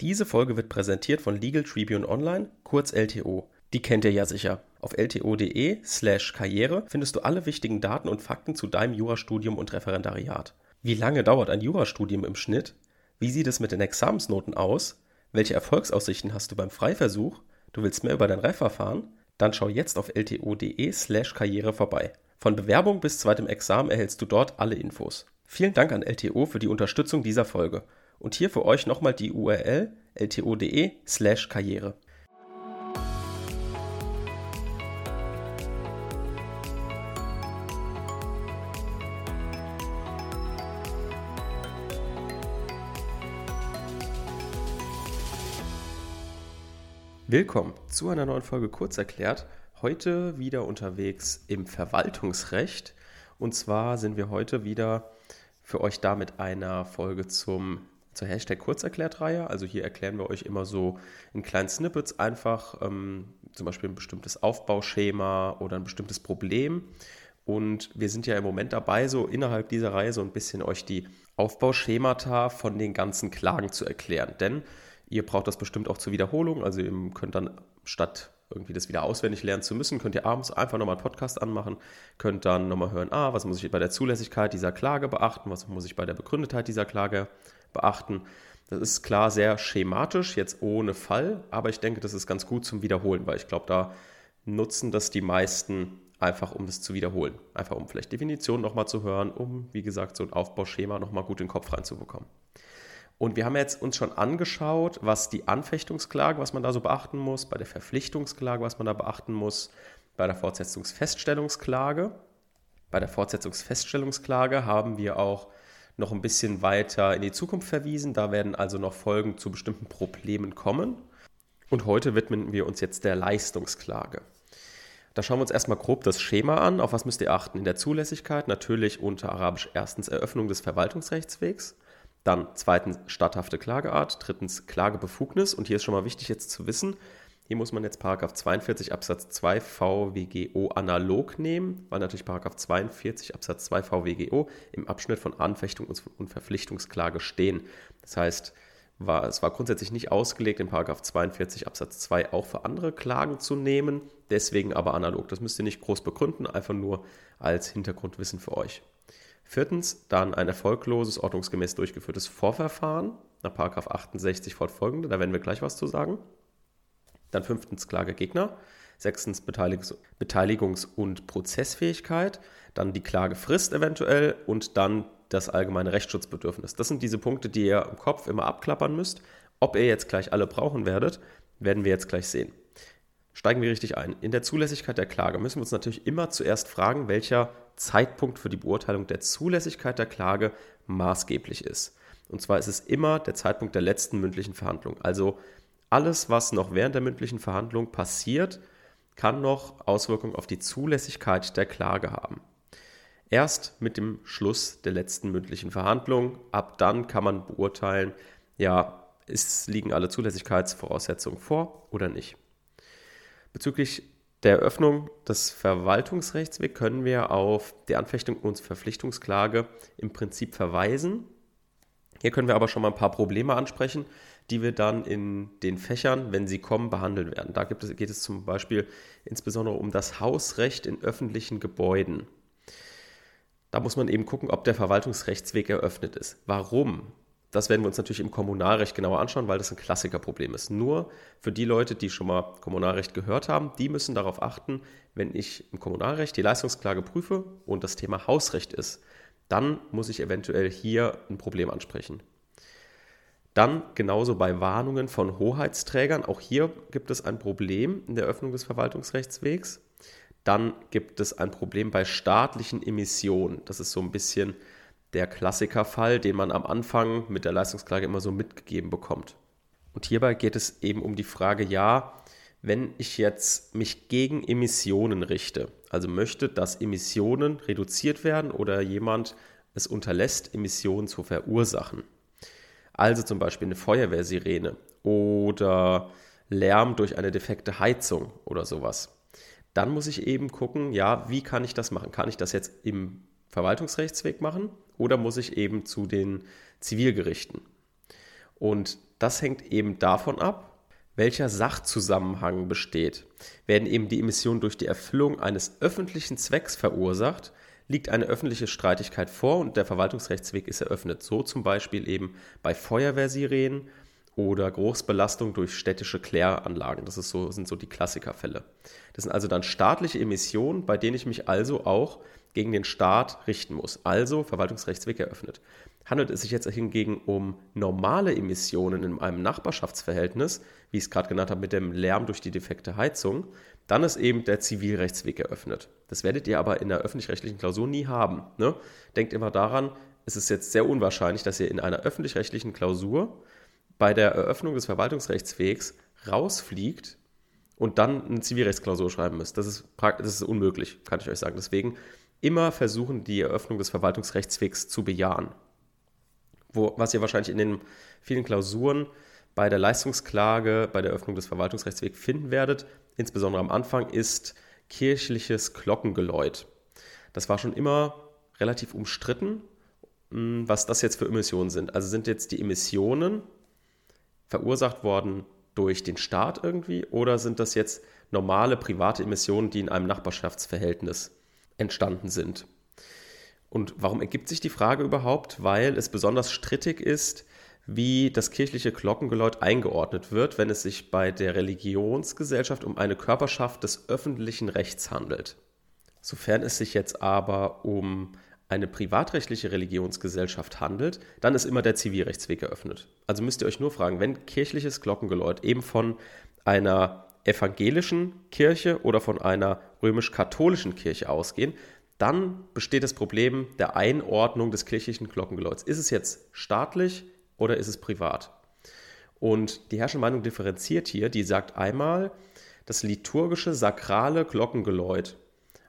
Diese Folge wird präsentiert von Legal Tribune Online, kurz LTO. Die kennt ihr ja sicher. Auf lto.de/slash Karriere findest du alle wichtigen Daten und Fakten zu deinem Jurastudium und Referendariat. Wie lange dauert ein Jurastudium im Schnitt? Wie sieht es mit den Examensnoten aus? Welche Erfolgsaussichten hast du beim Freiversuch? Du willst mehr über dein Reifverfahren? Dann schau jetzt auf lto.de/slash Karriere vorbei. Von Bewerbung bis zweitem Examen erhältst du dort alle Infos. Vielen Dank an LTO für die Unterstützung dieser Folge. Und hier für euch nochmal die URL lto.de/slash Karriere. Willkommen zu einer neuen Folge Kurzerklärt. Heute wieder unterwegs im Verwaltungsrecht. Und zwar sind wir heute wieder für euch da mit einer Folge zum, zur Hashtag Kurzerklärt-Reihe. Also hier erklären wir euch immer so in kleinen Snippets einfach ähm, zum Beispiel ein bestimmtes Aufbauschema oder ein bestimmtes Problem. Und wir sind ja im Moment dabei, so innerhalb dieser Reihe so ein bisschen euch die Aufbauschemata von den ganzen Klagen zu erklären. Denn Ihr braucht das bestimmt auch zur Wiederholung. Also ihr könnt dann statt irgendwie das wieder auswendig lernen zu müssen, könnt ihr abends einfach nochmal einen Podcast anmachen, könnt dann nochmal hören, ah, was muss ich bei der Zulässigkeit dieser Klage beachten, was muss ich bei der Begründetheit dieser Klage beachten. Das ist klar sehr schematisch, jetzt ohne Fall, aber ich denke, das ist ganz gut zum Wiederholen, weil ich glaube, da nutzen das die meisten einfach, um das zu wiederholen. Einfach um vielleicht Definitionen nochmal zu hören, um, wie gesagt, so ein Aufbauschema nochmal gut in den Kopf reinzubekommen. Und wir haben jetzt uns schon angeschaut, was die Anfechtungsklage, was man da so beachten muss, bei der Verpflichtungsklage, was man da beachten muss, bei der Fortsetzungsfeststellungsklage. Bei der Fortsetzungsfeststellungsklage haben wir auch noch ein bisschen weiter in die Zukunft verwiesen. Da werden also noch Folgen zu bestimmten Problemen kommen. Und heute widmen wir uns jetzt der Leistungsklage. Da schauen wir uns erstmal grob das Schema an. Auf was müsst ihr achten? In der Zulässigkeit natürlich unter Arabisch erstens Eröffnung des Verwaltungsrechtswegs. Dann zweitens statthafte Klageart, drittens Klagebefugnis. Und hier ist schon mal wichtig jetzt zu wissen, hier muss man jetzt Paragraph 42 Absatz 2 VWGO analog nehmen, weil natürlich Paragraph 42 Absatz 2 VWGO im Abschnitt von Anfechtung und Verpflichtungsklage stehen. Das heißt, war, es war grundsätzlich nicht ausgelegt, in Paragraph 42 Absatz 2 auch für andere Klagen zu nehmen, deswegen aber analog. Das müsst ihr nicht groß begründen, einfach nur als Hintergrundwissen für euch. Viertens, dann ein erfolgloses, ordnungsgemäß durchgeführtes Vorverfahren nach 68 fortfolgende, da werden wir gleich was zu sagen. Dann fünftens, Klagegegner. Sechstens, Beteiligungs-, Beteiligungs und Prozessfähigkeit. Dann die Klagefrist eventuell und dann das allgemeine Rechtsschutzbedürfnis. Das sind diese Punkte, die ihr im Kopf immer abklappern müsst. Ob ihr jetzt gleich alle brauchen werdet, werden wir jetzt gleich sehen. Steigen wir richtig ein. In der Zulässigkeit der Klage müssen wir uns natürlich immer zuerst fragen, welcher Zeitpunkt für die Beurteilung der Zulässigkeit der Klage maßgeblich ist. Und zwar ist es immer der Zeitpunkt der letzten mündlichen Verhandlung. Also alles, was noch während der mündlichen Verhandlung passiert, kann noch Auswirkungen auf die Zulässigkeit der Klage haben. Erst mit dem Schluss der letzten mündlichen Verhandlung, ab dann kann man beurteilen, ja, ist, liegen alle Zulässigkeitsvoraussetzungen vor oder nicht. Bezüglich der Eröffnung des Verwaltungsrechtswegs können wir auf die Anfechtung und Verpflichtungsklage im Prinzip verweisen. Hier können wir aber schon mal ein paar Probleme ansprechen, die wir dann in den Fächern, wenn sie kommen, behandeln werden. Da es, geht es zum Beispiel insbesondere um das Hausrecht in öffentlichen Gebäuden. Da muss man eben gucken, ob der Verwaltungsrechtsweg eröffnet ist. Warum? Das werden wir uns natürlich im Kommunalrecht genauer anschauen, weil das ein Klassikerproblem ist. Nur für die Leute, die schon mal Kommunalrecht gehört haben, die müssen darauf achten, wenn ich im Kommunalrecht die Leistungsklage prüfe und das Thema Hausrecht ist, dann muss ich eventuell hier ein Problem ansprechen. Dann genauso bei Warnungen von Hoheitsträgern. Auch hier gibt es ein Problem in der Öffnung des Verwaltungsrechtswegs. Dann gibt es ein Problem bei staatlichen Emissionen. Das ist so ein bisschen der Klassikerfall, den man am Anfang mit der Leistungsklage immer so mitgegeben bekommt. Und hierbei geht es eben um die Frage, ja, wenn ich jetzt mich gegen Emissionen richte, also möchte, dass Emissionen reduziert werden oder jemand es unterlässt, Emissionen zu verursachen. Also zum Beispiel eine Feuerwehrsirene oder Lärm durch eine defekte Heizung oder sowas. Dann muss ich eben gucken, ja, wie kann ich das machen? Kann ich das jetzt im Verwaltungsrechtsweg machen oder muss ich eben zu den Zivilgerichten? Und das hängt eben davon ab, welcher Sachzusammenhang besteht. Werden eben die Emissionen durch die Erfüllung eines öffentlichen Zwecks verursacht, liegt eine öffentliche Streitigkeit vor und der Verwaltungsrechtsweg ist eröffnet. So zum Beispiel eben bei Feuerwehrsirenen oder Großbelastung durch städtische Kläranlagen. Das ist so, sind so die Klassikerfälle. Das sind also dann staatliche Emissionen, bei denen ich mich also auch gegen den Staat richten muss. Also Verwaltungsrechtsweg eröffnet. Handelt es sich jetzt hingegen um normale Emissionen in einem Nachbarschaftsverhältnis, wie ich es gerade genannt habe mit dem Lärm durch die defekte Heizung, dann ist eben der Zivilrechtsweg eröffnet. Das werdet ihr aber in der öffentlich-rechtlichen Klausur nie haben. Ne? Denkt immer daran, es ist jetzt sehr unwahrscheinlich, dass ihr in einer öffentlich-rechtlichen Klausur bei der Eröffnung des Verwaltungsrechtswegs rausfliegt und dann eine Zivilrechtsklausur schreiben müsst. Das ist, das ist unmöglich, kann ich euch sagen. Deswegen immer versuchen, die Eröffnung des Verwaltungsrechtswegs zu bejahen. Wo, was ihr wahrscheinlich in den vielen Klausuren bei der Leistungsklage, bei der Eröffnung des Verwaltungsrechtswegs finden werdet, insbesondere am Anfang, ist kirchliches Glockengeläut. Das war schon immer relativ umstritten, hm, was das jetzt für Emissionen sind. Also sind jetzt die Emissionen verursacht worden durch den Staat irgendwie oder sind das jetzt normale private Emissionen, die in einem Nachbarschaftsverhältnis entstanden sind? Und warum ergibt sich die Frage überhaupt? Weil es besonders strittig ist, wie das kirchliche Glockengeläut eingeordnet wird, wenn es sich bei der Religionsgesellschaft um eine Körperschaft des öffentlichen Rechts handelt. Sofern es sich jetzt aber um eine privatrechtliche Religionsgesellschaft handelt, dann ist immer der Zivilrechtsweg geöffnet. Also müsst ihr euch nur fragen, wenn kirchliches Glockengeläut eben von einer evangelischen Kirche oder von einer römisch-katholischen Kirche ausgehen, dann besteht das Problem der Einordnung des kirchlichen Glockengeläuts. Ist es jetzt staatlich oder ist es privat? Und die herrschende Meinung differenziert hier, die sagt einmal, das liturgische sakrale Glockengeläut,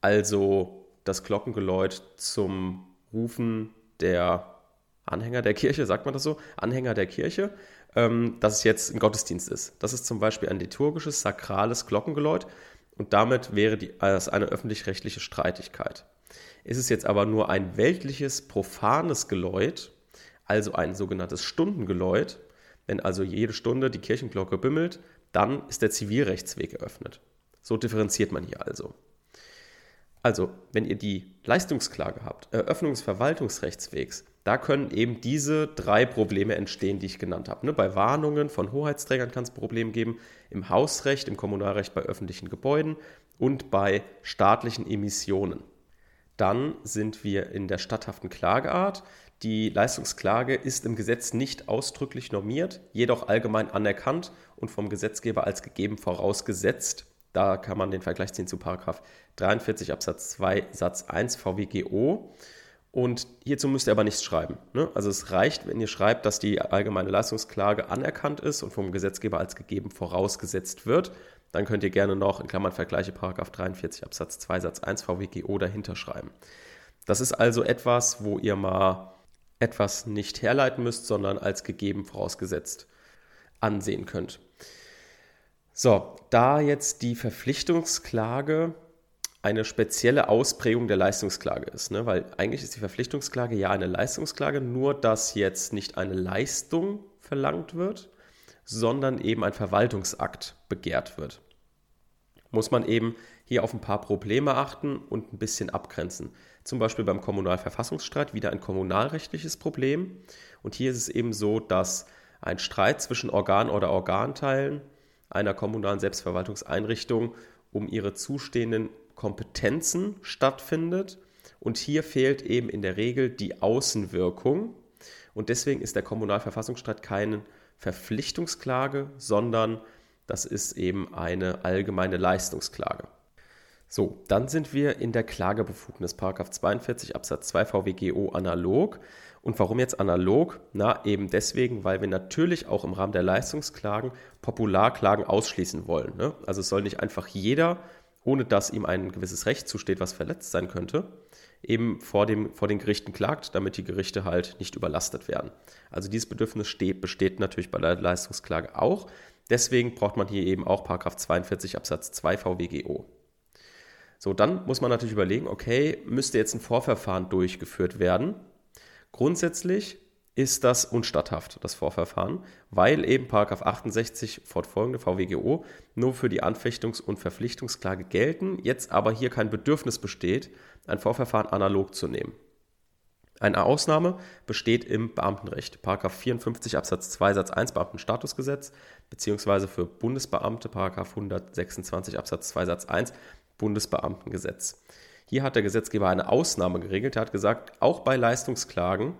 also das Glockengeläut zum Rufen der Anhänger der Kirche, sagt man das so? Anhänger der Kirche, ähm, dass es jetzt ein Gottesdienst ist. Das ist zum Beispiel ein liturgisches, sakrales Glockengeläut und damit wäre die, das eine öffentlich-rechtliche Streitigkeit. Ist es jetzt aber nur ein weltliches, profanes Geläut, also ein sogenanntes Stundengeläut, wenn also jede Stunde die Kirchenglocke bimmelt, dann ist der Zivilrechtsweg eröffnet. So differenziert man hier also. Also, wenn ihr die Leistungsklage habt, Eröffnung des Verwaltungsrechtswegs, da können eben diese drei Probleme entstehen, die ich genannt habe. Ne? Bei Warnungen von Hoheitsträgern kann es Probleme geben, im Hausrecht, im Kommunalrecht bei öffentlichen Gebäuden und bei staatlichen Emissionen. Dann sind wir in der statthaften Klageart. Die Leistungsklage ist im Gesetz nicht ausdrücklich normiert, jedoch allgemein anerkannt und vom Gesetzgeber als gegeben vorausgesetzt. Da kann man den Vergleich ziehen zu 43 Absatz 2 Satz 1 VWGO. Und hierzu müsst ihr aber nichts schreiben. Ne? Also es reicht, wenn ihr schreibt, dass die allgemeine Leistungsklage anerkannt ist und vom Gesetzgeber als gegeben vorausgesetzt wird. Dann könnt ihr gerne noch in Klammern Vergleiche 43 Absatz 2 Satz 1 VWGO dahinter schreiben. Das ist also etwas, wo ihr mal etwas nicht herleiten müsst, sondern als gegeben vorausgesetzt ansehen könnt. So, da jetzt die Verpflichtungsklage eine spezielle Ausprägung der Leistungsklage ist. Ne? Weil eigentlich ist die Verpflichtungsklage ja eine Leistungsklage, nur dass jetzt nicht eine Leistung verlangt wird, sondern eben ein Verwaltungsakt begehrt wird. Muss man eben hier auf ein paar Probleme achten und ein bisschen abgrenzen. Zum Beispiel beim Kommunalverfassungsstreit wieder ein kommunalrechtliches Problem. Und hier ist es eben so, dass ein Streit zwischen Organ oder Organteilen einer kommunalen Selbstverwaltungseinrichtung um ihre zustehenden Kompetenzen stattfindet. Und hier fehlt eben in der Regel die Außenwirkung. Und deswegen ist der Kommunalverfassungsstreit keine Verpflichtungsklage, sondern das ist eben eine allgemeine Leistungsklage. So, dann sind wir in der Klagebefugnis, 42 Absatz 2 VWGO analog. Und warum jetzt analog? Na, eben deswegen, weil wir natürlich auch im Rahmen der Leistungsklagen Popularklagen ausschließen wollen. Ne? Also es soll nicht einfach jeder ohne dass ihm ein gewisses Recht zusteht, was verletzt sein könnte, eben vor, dem, vor den Gerichten klagt, damit die Gerichte halt nicht überlastet werden. Also dieses Bedürfnis steht, besteht natürlich bei der Leistungsklage auch. Deswegen braucht man hier eben auch 42 Absatz 2 VWGO. So, dann muss man natürlich überlegen, okay, müsste jetzt ein Vorverfahren durchgeführt werden? Grundsätzlich ist das unstatthaft, das Vorverfahren, weil eben 68 fortfolgende VWGO nur für die Anfechtungs- und Verpflichtungsklage gelten, jetzt aber hier kein Bedürfnis besteht, ein Vorverfahren analog zu nehmen. Eine Ausnahme besteht im Beamtenrecht, 54 Absatz 2 Satz 1 Beamtenstatusgesetz, beziehungsweise für Bundesbeamte 126 Absatz 2 Satz 1 Bundesbeamtengesetz. Hier hat der Gesetzgeber eine Ausnahme geregelt. Er hat gesagt, auch bei Leistungsklagen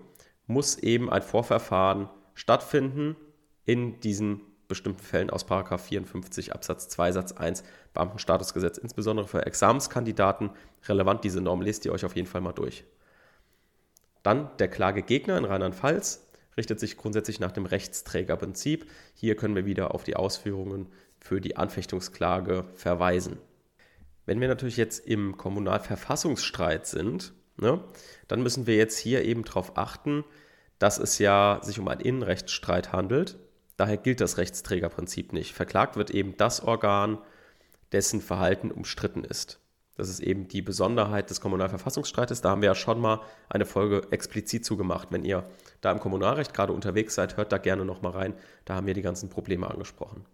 muss eben ein Vorverfahren stattfinden in diesen bestimmten Fällen aus 54 Absatz 2 Satz 1 Beamtenstatusgesetz, insbesondere für Examenskandidaten relevant. Diese Norm lest ihr euch auf jeden Fall mal durch. Dann der Klagegegner in Rheinland-Pfalz richtet sich grundsätzlich nach dem Rechtsträgerprinzip. Hier können wir wieder auf die Ausführungen für die Anfechtungsklage verweisen. Wenn wir natürlich jetzt im Kommunalverfassungsstreit sind, ne, dann müssen wir jetzt hier eben darauf achten, dass es ja sich um einen Innenrechtsstreit handelt. Daher gilt das Rechtsträgerprinzip nicht. Verklagt wird eben das Organ, dessen Verhalten umstritten ist. Das ist eben die Besonderheit des Kommunalverfassungsstreites. Da haben wir ja schon mal eine Folge explizit zugemacht. Wenn ihr da im Kommunalrecht gerade unterwegs seid, hört da gerne nochmal rein. Da haben wir die ganzen Probleme angesprochen.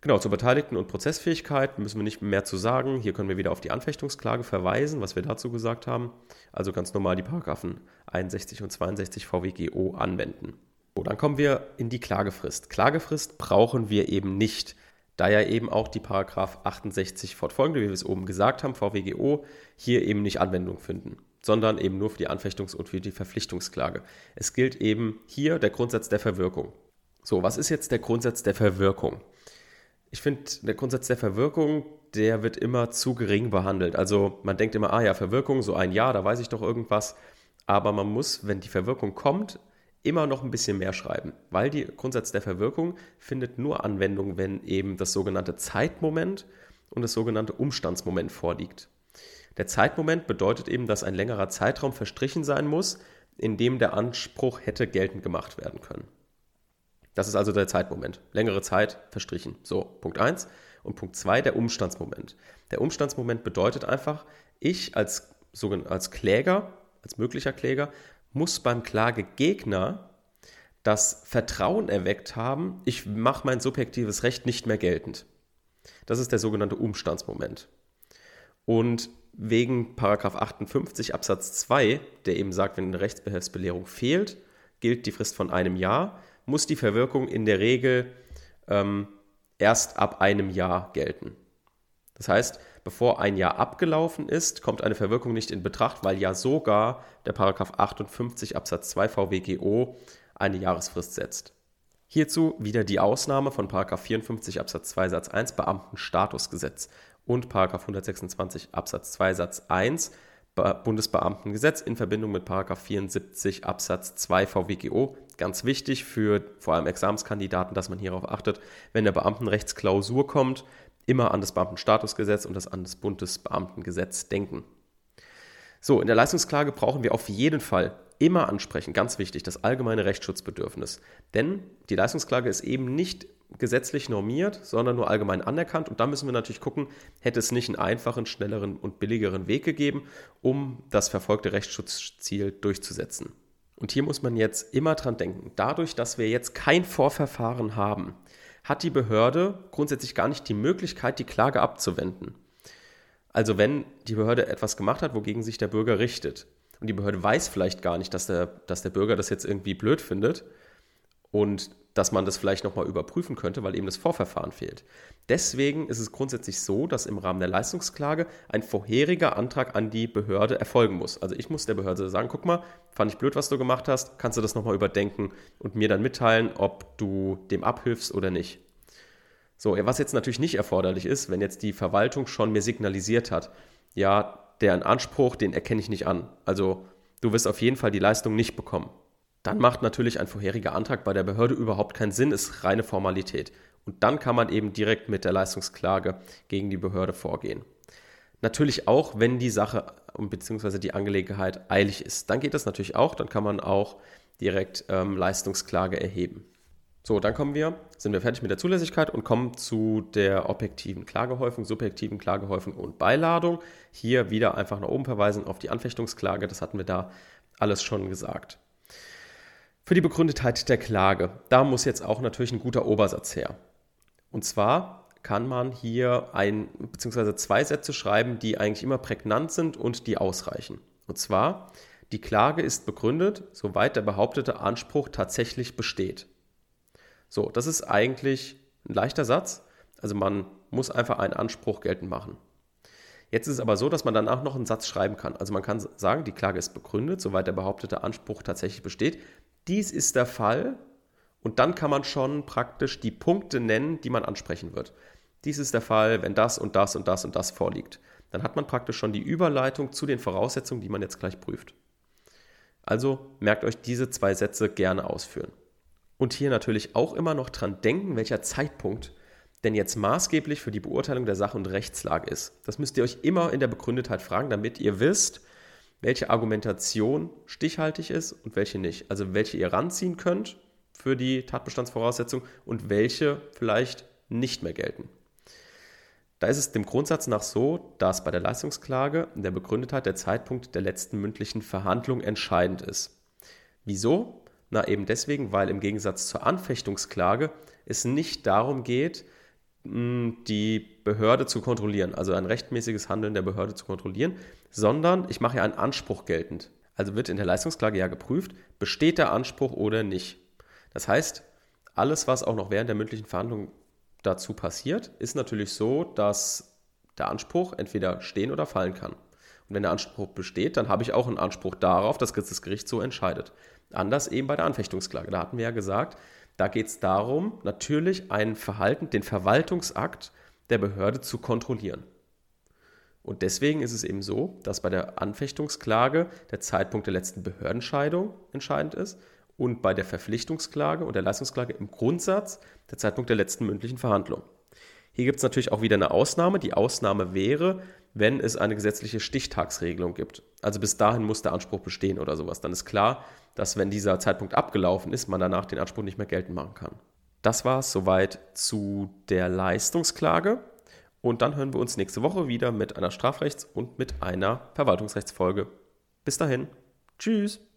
Genau, zur Beteiligten und Prozessfähigkeit müssen wir nicht mehr zu sagen. Hier können wir wieder auf die Anfechtungsklage verweisen, was wir dazu gesagt haben. Also ganz normal die Paragraphen 61 und 62 VWGO anwenden. So, dann kommen wir in die Klagefrist. Klagefrist brauchen wir eben nicht, da ja eben auch die Paragraph 68 fortfolgende, wie wir es oben gesagt haben, VWGO, hier eben nicht Anwendung finden, sondern eben nur für die Anfechtungs- und für die Verpflichtungsklage. Es gilt eben hier der Grundsatz der Verwirkung. So, was ist jetzt der Grundsatz der Verwirkung? Ich finde, der Grundsatz der Verwirkung, der wird immer zu gering behandelt. Also man denkt immer, ah ja, Verwirkung, so ein Jahr, da weiß ich doch irgendwas. Aber man muss, wenn die Verwirkung kommt, immer noch ein bisschen mehr schreiben, weil der Grundsatz der Verwirkung findet nur Anwendung, wenn eben das sogenannte Zeitmoment und das sogenannte Umstandsmoment vorliegt. Der Zeitmoment bedeutet eben, dass ein längerer Zeitraum verstrichen sein muss, in dem der Anspruch hätte geltend gemacht werden können. Das ist also der Zeitmoment. Längere Zeit verstrichen. So, Punkt 1. Und Punkt 2, der Umstandsmoment. Der Umstandsmoment bedeutet einfach, ich als, als Kläger, als möglicher Kläger, muss beim Klagegegner das Vertrauen erweckt haben, ich mache mein subjektives Recht nicht mehr geltend. Das ist der sogenannte Umstandsmoment. Und wegen 58 Absatz 2, der eben sagt, wenn eine Rechtsbehelfsbelehrung fehlt, gilt die Frist von einem Jahr muss die Verwirkung in der Regel ähm, erst ab einem Jahr gelten. Das heißt, bevor ein Jahr abgelaufen ist, kommt eine Verwirkung nicht in Betracht, weil ja sogar der Paragraph 58 Absatz 2 VWGO eine Jahresfrist setzt. Hierzu wieder die Ausnahme von Paragraph 54 Absatz 2 Satz 1 Beamtenstatusgesetz und Paragraph 126 Absatz 2 Satz 1 Bundesbeamtengesetz in Verbindung mit Paragraph 74 Absatz 2 VWGO ganz wichtig für vor allem Examenskandidaten, dass man hierauf achtet, wenn der Beamtenrechtsklausur kommt, immer an das Beamtenstatusgesetz und das an das Bundesbeamtengesetz denken. So, in der Leistungsklage brauchen wir auf jeden Fall immer ansprechen, ganz wichtig, das allgemeine Rechtsschutzbedürfnis. Denn die Leistungsklage ist eben nicht gesetzlich normiert, sondern nur allgemein anerkannt. Und da müssen wir natürlich gucken, hätte es nicht einen einfachen, schnelleren und billigeren Weg gegeben, um das verfolgte Rechtsschutzziel durchzusetzen. Und hier muss man jetzt immer dran denken, dadurch, dass wir jetzt kein Vorverfahren haben, hat die Behörde grundsätzlich gar nicht die Möglichkeit, die Klage abzuwenden. Also wenn die Behörde etwas gemacht hat, wogegen sich der Bürger richtet, und die Behörde weiß vielleicht gar nicht, dass der, dass der Bürger das jetzt irgendwie blöd findet und dass man das vielleicht nochmal überprüfen könnte, weil eben das Vorverfahren fehlt. Deswegen ist es grundsätzlich so, dass im Rahmen der Leistungsklage ein vorheriger Antrag an die Behörde erfolgen muss. Also ich muss der Behörde sagen, guck mal, fand ich blöd, was du gemacht hast, kannst du das nochmal überdenken und mir dann mitteilen, ob du dem abhilfst oder nicht. So, was jetzt natürlich nicht erforderlich ist, wenn jetzt die Verwaltung schon mir signalisiert hat, ja, deren Anspruch, den erkenne ich nicht an. Also du wirst auf jeden Fall die Leistung nicht bekommen dann macht natürlich ein vorheriger Antrag bei der Behörde überhaupt keinen Sinn, ist reine Formalität. Und dann kann man eben direkt mit der Leistungsklage gegen die Behörde vorgehen. Natürlich auch, wenn die Sache bzw. die Angelegenheit eilig ist. Dann geht das natürlich auch, dann kann man auch direkt ähm, Leistungsklage erheben. So, dann kommen wir, sind wir fertig mit der Zulässigkeit und kommen zu der objektiven Klagehäufung, subjektiven Klagehäufung und Beiladung. Hier wieder einfach nach oben verweisen auf die Anfechtungsklage, das hatten wir da alles schon gesagt. Für die Begründetheit der Klage, da muss jetzt auch natürlich ein guter Obersatz her. Und zwar kann man hier ein bzw. zwei Sätze schreiben, die eigentlich immer prägnant sind und die ausreichen. Und zwar, die Klage ist begründet, soweit der behauptete Anspruch tatsächlich besteht. So, das ist eigentlich ein leichter Satz. Also man muss einfach einen Anspruch geltend machen. Jetzt ist es aber so, dass man danach noch einen Satz schreiben kann. Also man kann sagen, die Klage ist begründet, soweit der behauptete Anspruch tatsächlich besteht. Dies ist der Fall und dann kann man schon praktisch die Punkte nennen, die man ansprechen wird. Dies ist der Fall, wenn das und das und das und das vorliegt. Dann hat man praktisch schon die Überleitung zu den Voraussetzungen, die man jetzt gleich prüft. Also merkt euch diese zwei Sätze gerne ausführen. Und hier natürlich auch immer noch dran denken, welcher Zeitpunkt denn jetzt maßgeblich für die Beurteilung der Sach- und Rechtslage ist. Das müsst ihr euch immer in der Begründetheit fragen, damit ihr wisst, welche Argumentation stichhaltig ist und welche nicht. Also welche ihr ranziehen könnt für die Tatbestandsvoraussetzung und welche vielleicht nicht mehr gelten. Da ist es dem Grundsatz nach so, dass bei der Leistungsklage in der Begründetheit der Zeitpunkt der letzten mündlichen Verhandlung entscheidend ist. Wieso? Na eben deswegen, weil im Gegensatz zur Anfechtungsklage es nicht darum geht, die Behörde zu kontrollieren, also ein rechtmäßiges Handeln der Behörde zu kontrollieren, sondern ich mache ja einen Anspruch geltend. Also wird in der Leistungsklage ja geprüft, besteht der Anspruch oder nicht. Das heißt, alles, was auch noch während der mündlichen Verhandlung dazu passiert, ist natürlich so, dass der Anspruch entweder stehen oder fallen kann. Und wenn der Anspruch besteht, dann habe ich auch einen Anspruch darauf, dass das Gericht so entscheidet. Anders eben bei der Anfechtungsklage. Da hatten wir ja gesagt, da geht es darum, natürlich ein Verhalten, den Verwaltungsakt der Behörde zu kontrollieren. Und deswegen ist es eben so, dass bei der Anfechtungsklage der Zeitpunkt der letzten Behördenscheidung entscheidend ist und bei der Verpflichtungsklage und der Leistungsklage im Grundsatz der Zeitpunkt der letzten mündlichen Verhandlung. Hier gibt es natürlich auch wieder eine Ausnahme. Die Ausnahme wäre, wenn es eine gesetzliche Stichtagsregelung gibt. Also bis dahin muss der Anspruch bestehen oder sowas. Dann ist klar, dass wenn dieser Zeitpunkt abgelaufen ist, man danach den Anspruch nicht mehr geltend machen kann. Das war es soweit zu der Leistungsklage. Und dann hören wir uns nächste Woche wieder mit einer Strafrechts- und mit einer Verwaltungsrechtsfolge. Bis dahin. Tschüss.